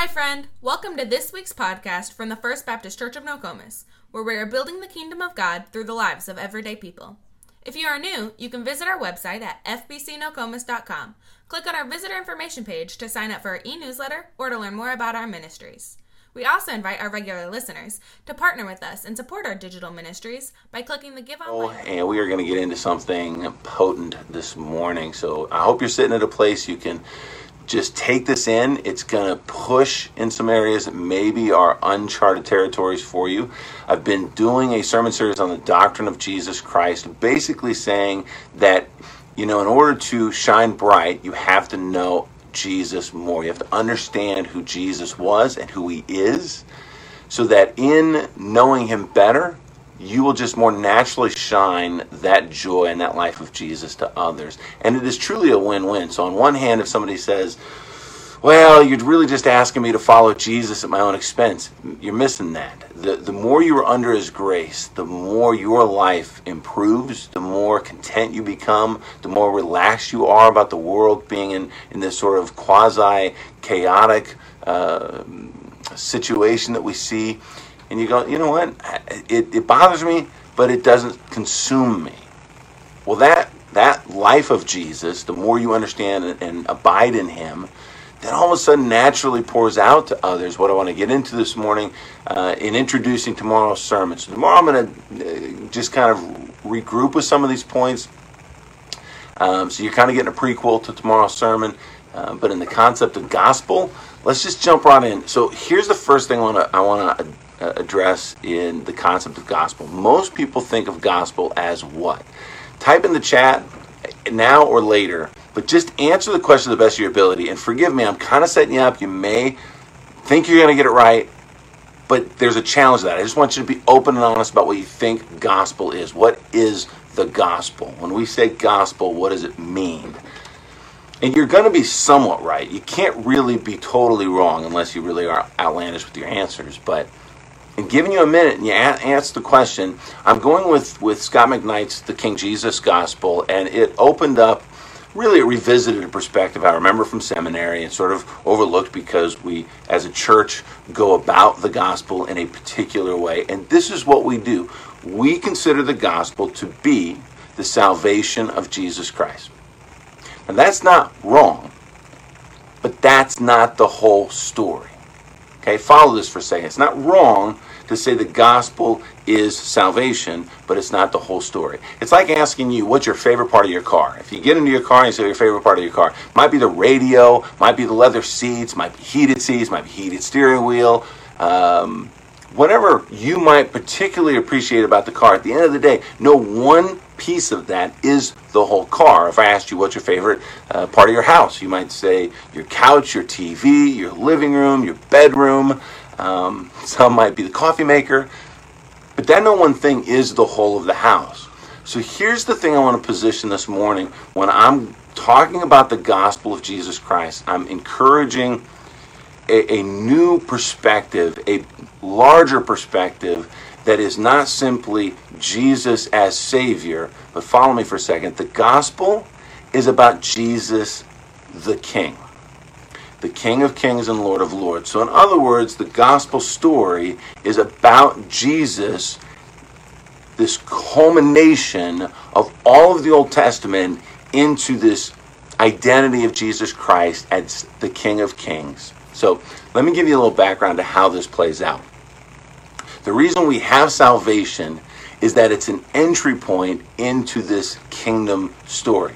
Hi, friend. Welcome to this week's podcast from the First Baptist Church of Nokomis, where we are building the kingdom of God through the lives of everyday people. If you are new, you can visit our website at fbcnokomis.com. Click on our visitor information page to sign up for our e newsletter or to learn more about our ministries. We also invite our regular listeners to partner with us and support our digital ministries by clicking the Give Oh, Online. and we are going to get into something potent this morning. So I hope you're sitting at a place you can just take this in. It's going to push in some areas that maybe are uncharted territories for you. I've been doing a sermon series on the doctrine of Jesus Christ, basically saying that, you know, in order to shine bright, you have to know Jesus more. You have to understand who Jesus was and who he is so that in knowing him better, you will just more naturally shine that joy and that life of Jesus to others. And it is truly a win win. So, on one hand, if somebody says, well, you're really just asking me to follow Jesus at my own expense. You're missing that. The, the more you are under His grace, the more your life improves, the more content you become, the more relaxed you are about the world being in, in this sort of quasi chaotic uh, situation that we see. And you go, you know what? It, it bothers me, but it doesn't consume me. Well, that that life of Jesus, the more you understand and, and abide in Him, then all of a sudden naturally pours out to others. What I want to get into this morning uh, in introducing tomorrow's sermon. So tomorrow I'm going to uh, just kind of regroup with some of these points. Um, so you're kind of getting a prequel to tomorrow's sermon, uh, but in the concept of gospel, let's just jump right in. So here's the first thing I want to I want to Uh, address in the concept of gospel. Most people think of gospel as what? Type in the chat now or later, but just answer the question to the best of your ability. And forgive me, I'm kind of setting you up. You may think you're going to get it right, but there's a challenge to that. I just want you to be open and honest about what you think gospel is. What is the gospel? When we say gospel, what does it mean? And you're going to be somewhat right. You can't really be totally wrong unless you really are outlandish with your answers. But in giving you a minute and you a- answer the question, I'm going with, with Scot McKnight's The King Jesus Gospel, and it opened up really it revisited a perspective I remember from seminary and sort of overlooked because we, as a church, go about the gospel in a particular way. And this is what we do we consider the gospel to be the salvation of Jesus Christ. And that's not wrong, but that's not the whole story. Okay, follow this for a second. It's not wrong to say the gospel is salvation, but it's not the whole story. It's like asking you what's your favorite part of your car. If you get into your car and you say your favorite part of your car, might be the radio, might be the leather seats, might be heated seats, might be heated steering wheel, um, whatever you might particularly appreciate about the car. At the end of the day, no one piece of that is the whole car. If I asked you what's your favorite uh, part of your house, you might say your couch, your TV, your living room, your bedroom. Um, some might be the coffee maker. But that no one thing is the whole of the house. So here's the thing I want to position this morning when I'm talking about the gospel of Jesus Christ. I'm encouraging a, a new perspective, a larger perspective that is not simply Jesus as Savior, but follow me for a second. The gospel is about Jesus the King, the King of Kings and Lord of Lords. So, in other words, the gospel story is about Jesus, this culmination of all of the Old Testament into this identity of Jesus Christ as the King of Kings. So, let me give you a little background to how this plays out. The reason we have salvation is that it's an entry point into this kingdom story.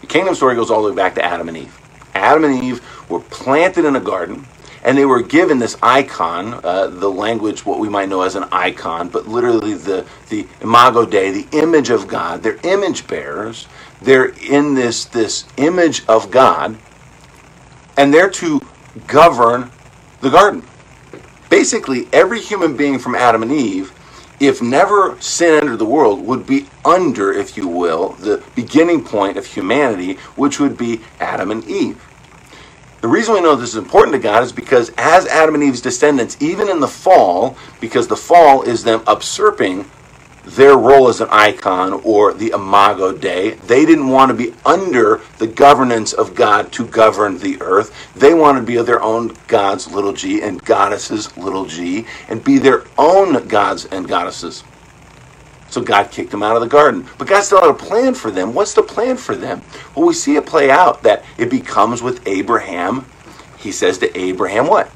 The kingdom story goes all the way back to Adam and Eve. Adam and Eve were planted in a garden, and they were given this icon, uh, the language, what we might know as an icon, but literally the, the imago Dei, the image of God. They're image bearers. They're in this, this image of God, and they're to govern the garden. Basically, every human being from Adam and Eve, if never sin entered the world, would be under, if you will, the beginning point of humanity, which would be Adam and Eve. The reason we know this is important to God is because as Adam and Eve's descendants, even in the fall, because the fall is them usurping their role as an icon or the imago Dei. They didn't want to be under the governance of God to govern the earth. They wanted to be their own gods, little g, and goddesses, little g, and be their own gods and goddesses. So God kicked them out of the garden. But God still had a plan for them. What's the plan for them? Well, we see it play out that it becomes with Abraham. He says to Abraham, What?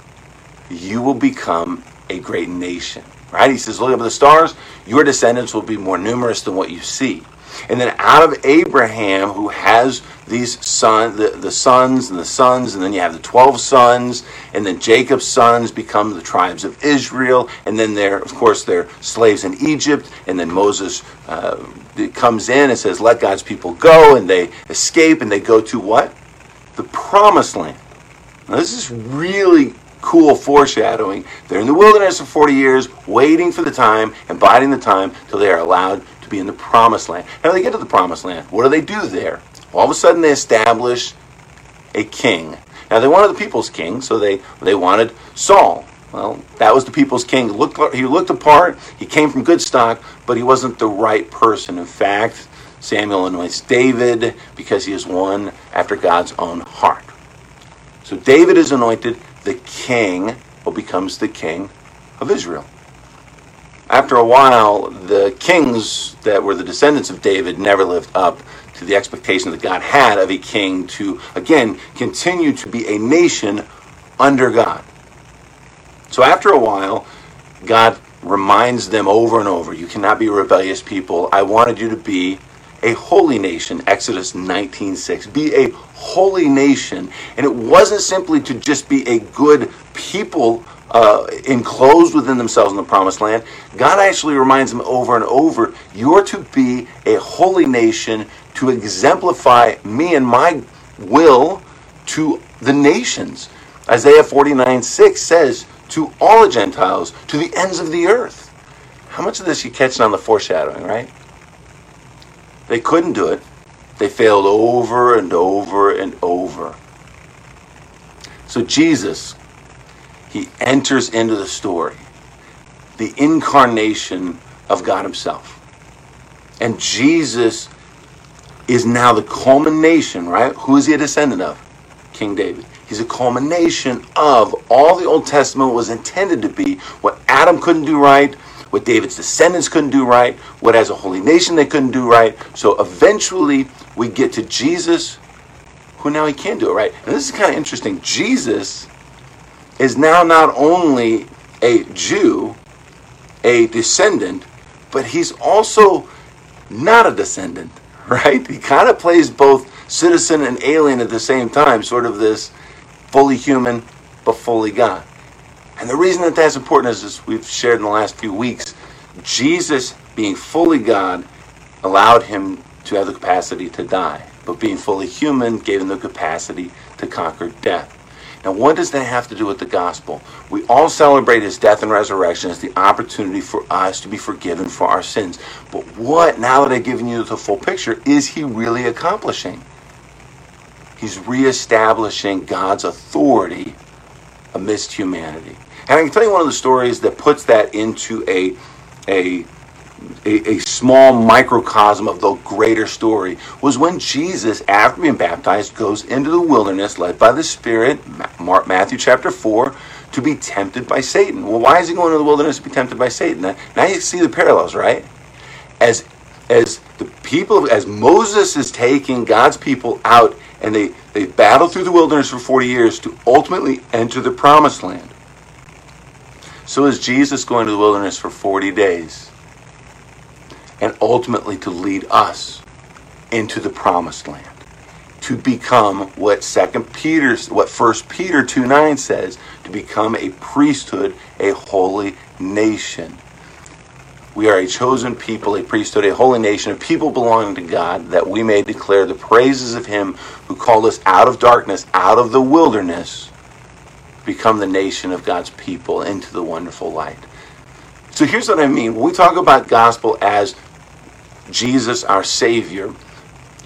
You will become a great nation. Right? He says, Look up at the stars. Your descendants will be more numerous than what you see. And then out of Abraham, who has these sons, the, the sons and the sons, and then you have the 12 sons, and then Jacob's sons become the tribes of Israel, and then they're, of course, they're slaves in Egypt, and then Moses uh, comes in and says, let God's people go, and they escape, and they go to what? The promised land. Now, this is really cool foreshadowing. They're in the wilderness for 40 years, waiting for the time and biding the time till they are allowed be in the promised land. How do they get to the promised land? What do they do there? All of a sudden, they establish a king. Now, they wanted the people's king, so they, they wanted Saul. Well, that was the people's king. He looked, he looked apart. He came from good stock, but he wasn't the right person. In fact, Samuel anoints David because he is one after God's own heart. So David is anointed the king or becomes the king of Israel. After a while, the kings that were the descendants of David never lived up to the expectation that God had of a king to, again, continue to be a nation under God. So after a while, God reminds them over and over you cannot be a rebellious people. I wanted you to be a holy nation, Exodus 19:6. Be a holy nation. And it wasn't simply to just be a good people uh, enclosed within themselves in the promised land. God actually reminds them over and over you're to be a holy nation to exemplify me and my will to the nations. Isaiah 49 6 says, to all the Gentiles, to the ends of the earth. How much of this you catching on the foreshadowing, right? They couldn't do it. They failed over and over and over. So Jesus, he enters into the story, the incarnation of God Himself. And Jesus is now the culmination, right? Who is he a descendant of? King David. He's a culmination of all the Old Testament was intended to be what Adam couldn't do right, what David's descendants couldn't do right, what as a holy nation they couldn't do right. So eventually we get to Jesus, who now he can do it right. And this is kind of interesting. Jesus is now not only a Jew, a descendant, but he's also not a descendant, right? He kind of plays both citizen and alien at the same time, sort of this fully human but fully God. And the reason that that's important is, as we've shared in the last few weeks, Jesus, being fully God, allowed him to have the capacity to die. But being fully human gave him the capacity to conquer death. Now, what does that have to do with the gospel? We all celebrate his death and resurrection as the opportunity for us to be forgiven for our sins. But what, now that I've given you the full picture, is he really accomplishing? He's reestablishing God's authority amidst humanity. And I can tell you one of the stories that puts that into a, a, a, a, small microcosm of the greater story was when Jesus, after being baptized, goes into the wilderness led by the Spirit, Mark, Matthew chapter 4, to be tempted by Satan. Well, why is he going to the wilderness to be tempted by Satan? Now you see the parallels, right? As as the people, as Moses is taking God's people out and they, they battle through the wilderness for 40 years to ultimately enter the promised land. So is Jesus going to the wilderness for 40 days and ultimately to lead us into the promised land to become what second Peter what first Peter 2 9 says to become a priesthood a holy nation we are a chosen people a priesthood a holy nation a people belonging to God that we may declare the praises of him who called us out of darkness out of the wilderness become the nation of God's people into the wonderful light. So here's what I mean. When we talk about gospel as Jesus, our Savior,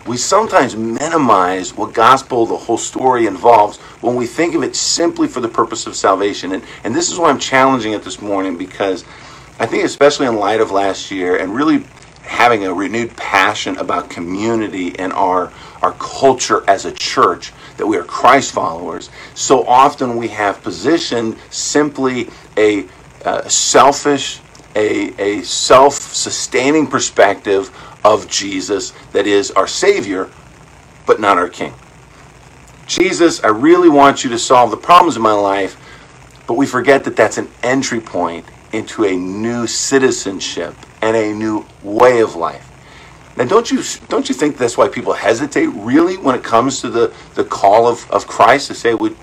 we sometimes minimize what gospel, the whole story involves, when we think of it simply for the purpose of salvation. And, and this is why I'm challenging it this morning because I think, especially in light of last year and really having a renewed passion about community and our, our culture as a church, that we are Christ followers, so often we have positioned simply a uh, selfish, a, a self sustaining perspective of Jesus that is our Savior, but not our King. Jesus, I really want you to solve the problems of my life, but we forget that that's an entry point into a new citizenship and a new way of life. Now, don't you don't you think that's why people hesitate really when it comes to the, the call of, of Christ to say, "Would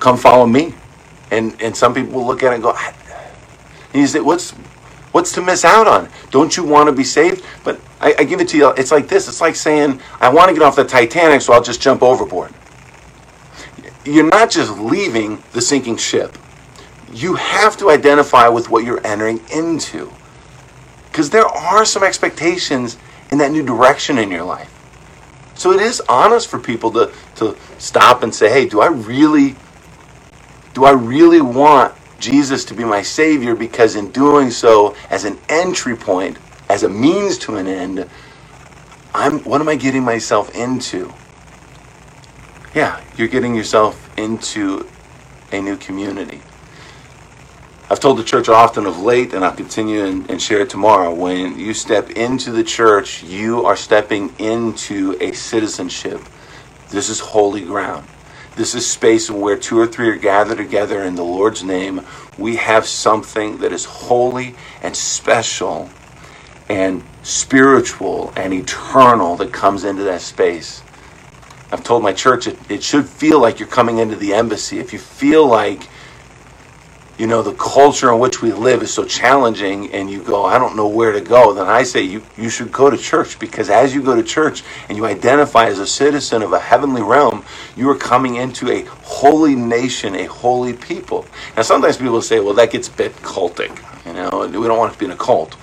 come follow me," and and some people look at it and go, and you say, "What's what's to miss out on? Don't you want to be saved?" But I, I give it to you. It's like this. It's like saying, "I want to get off the Titanic, so I'll just jump overboard." You're not just leaving the sinking ship. You have to identify with what you're entering into because there are some expectations in that new direction in your life. So it is honest for people to, to stop and say, hey, do I really do I really want Jesus to be my Savior? Because in doing so, as an entry point, as a means to an end, I'm what am I getting myself into? Yeah, you're getting yourself into a new community. I've told the church often of late, and I'll continue and, and, share it tomorrow. When you step into the church, you are stepping into a citizenship. This is holy ground. This is space where two or three are gathered together in the Lord's name. We have something that is holy and special and spiritual and eternal that comes into that space. I've told my church it, it should feel like you're coming into the embassy. If you feel like you know the culture in which we live is so challenging and you go i don't know where to go then i say you, you should go to church because as you go to church and you identify as a citizen of a heavenly realm you are coming into a holy nation a holy people. Now sometimes people say well that gets a bit cultic you know we don't want to be in a cult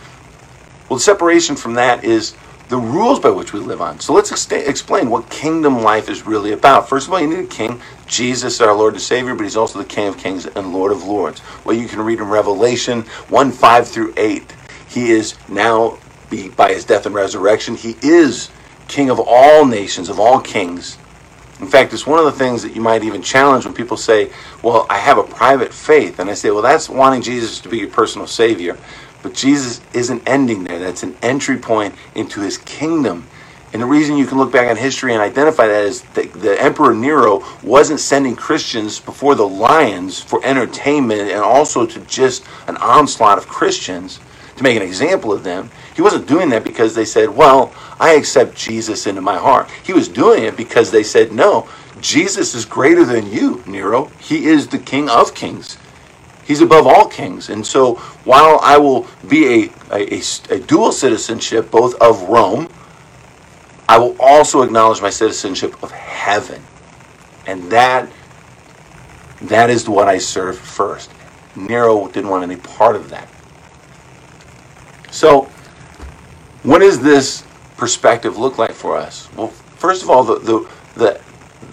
well the separation from that is the rules by which we live on. So let's ex- explain what kingdom life is really about. First of all, you need a king. Jesus, our Lord and Savior, but He's also the King of Kings and Lord of Lords. Well, you can read in Revelation 1 5 through 8. He is now, by His death and resurrection, He is King of all nations, of all kings. In fact, it's one of the things that you might even challenge when people say, Well, I have a private faith. And I say, Well, that's wanting Jesus to be your personal Savior. But Jesus isn't ending there. That's an entry point into his kingdom. And the reason you can look back on history and identify that is that the Emperor Nero wasn't sending Christians before the lions for entertainment and also to just an onslaught of Christians to make an example of them. He wasn't doing that because they said, Well, I accept Jesus into my heart. He was doing it because they said, No, Jesus is greater than you, Nero. He is the King of kings. He's above all kings. And so while I will be a, a, a, dual citizenship, both of Rome, I will also acknowledge my citizenship of heaven. And that that is what I serve first. Nero didn't want any part of that. So, what does this perspective look like for us? Well, first of all, the, the, the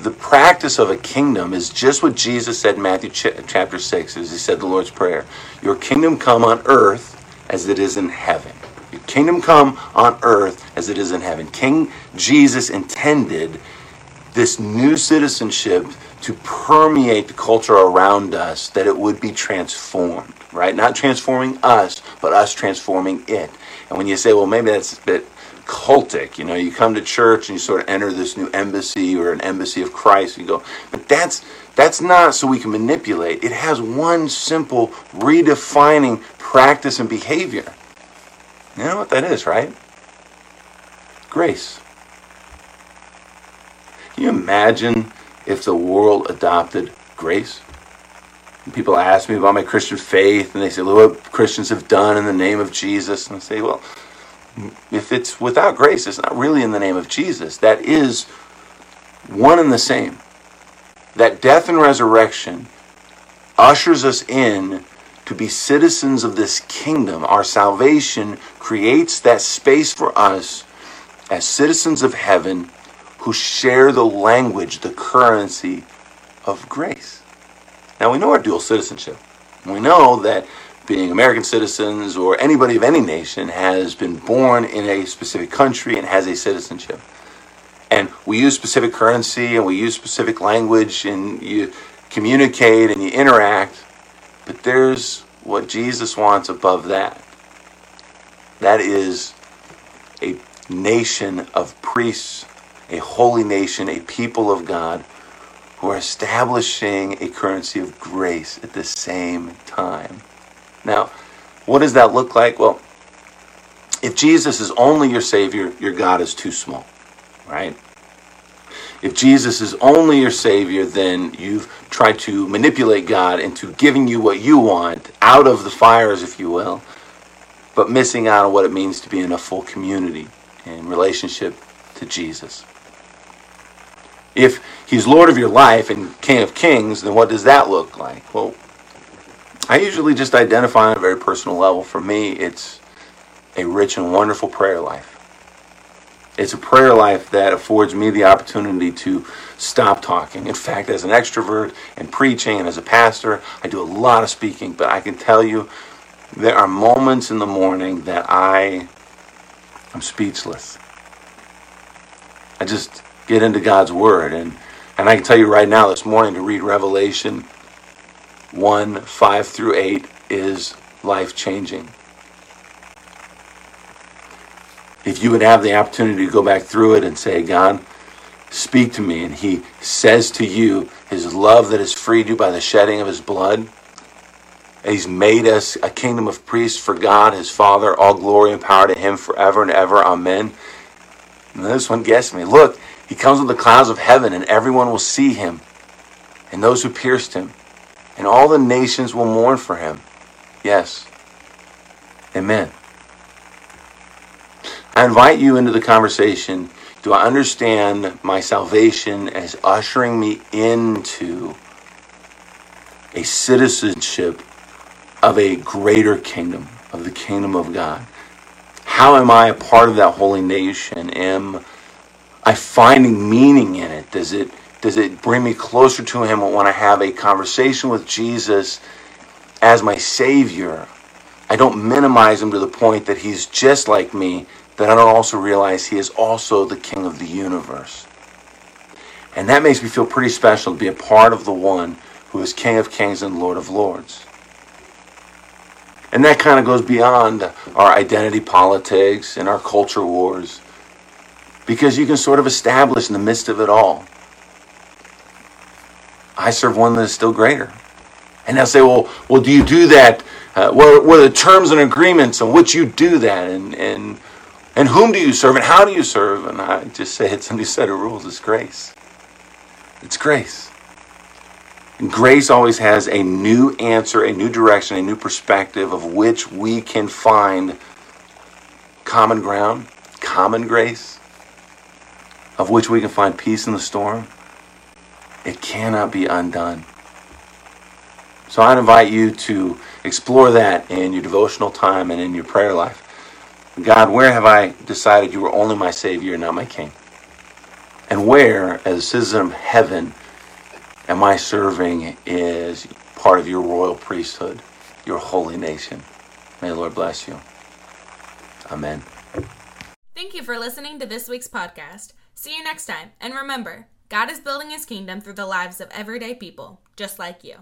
the practice of a kingdom is just what Jesus said in Matthew ch- chapter 6, as he said the Lord's Prayer. Your kingdom come on earth as it is in heaven. Your kingdom come on earth as it is in heaven. King Jesus intended this new citizenship to permeate the culture around us, that it would be transformed, right? Not transforming us, but us transforming it. And when you say, well, maybe that's a bit cultic. You know, you come to church and you sort of enter this new embassy or an embassy of Christ. You go, but that's that's not so we can manipulate. It has one simple redefining practice and behavior. You know what that is, right? Grace. Can you imagine if the world adopted grace? People ask me about my Christian faith, and they say, "Look what Christians have done in the name of Jesus." And I say, "Well, if it's without grace, it's not really in the name of Jesus. That is one and the same. That death and resurrection ushers us in to be citizens of this kingdom. Our salvation creates that space for us as citizens of heaven who share the language, the currency of grace. Now we know our dual citizenship. We know that being American citizens or anybody of any nation has been born in a specific country and has a citizenship. And we use specific currency and we use specific language and you communicate and you interact. But there's what Jesus wants above that. That is a nation of priests, a holy nation, a people of God who are establishing a currency of grace at the same time. Now, what does that look like? Well, if Jesus is only your Savior, your God is too small, right? If Jesus is only your Savior, then you've tried to manipulate God into giving you what you want out of the fires, if you will, but missing out on what it means to be in a full community in relationship to Jesus. If He's Lord of your life and King of Kings, then what does that look like? Well, I usually just identify on a very personal level. For me, it's a rich and wonderful prayer life. It's a prayer life that affords me the opportunity to stop talking. In fact, as an extrovert and preaching and as a pastor, I do a lot of speaking, but I can tell you there are moments in the morning that I am speechless. I just get into God's word and and I can tell you right now this morning to read Revelation 1 5 through 8 is life changing. If you would have the opportunity to go back through it and say, God, speak to me, and He says to you, His love that has freed you by the shedding of His blood, and He's made us a kingdom of priests for God, His Father, all glory and power to Him forever and ever. Amen. And this one gets me. Look, He comes with the clouds of heaven, and everyone will see Him, and those who pierced Him and all the nations will mourn for him. Yes. Amen. I invite you into the conversation. Do I understand my salvation as ushering me into a citizenship of a greater kingdom, of the kingdom of God? How am I a part of that holy nation? Am I finding meaning in it? Does it does it bring me closer to Him when I have a conversation with Jesus as my Savior? I don't minimize Him to the point that He's just like me, that I don't also realize He is also the King of the universe. And that makes me feel pretty special to be a part of the one who is King of kings and Lord of lords. And that kind of goes beyond our identity politics and our culture wars. Because you can sort of establish in the midst of it all I serve one that is still greater. And they'll say, well, well, do you do that? Uh, what, what are the terms and agreements on which you do that? And, and, and whom do you serve? And how do you serve? And I just say it's a new set of rules. It's grace. It's grace. And grace always has a new answer, a new direction, a new perspective of which we can find common ground, common grace, of which we can find peace in the storm it cannot be undone. So I invite you to explore that in your devotional time and in your prayer life. God, where have I decided you were only my Savior, and not my King? And where, as a citizen of heaven, am I serving as part of your royal priesthood, your holy nation? May the Lord bless you. Amen. Thank you for listening to this week's podcast. See you next time. And remember, God is building his kingdom through the lives of everyday people, just like you.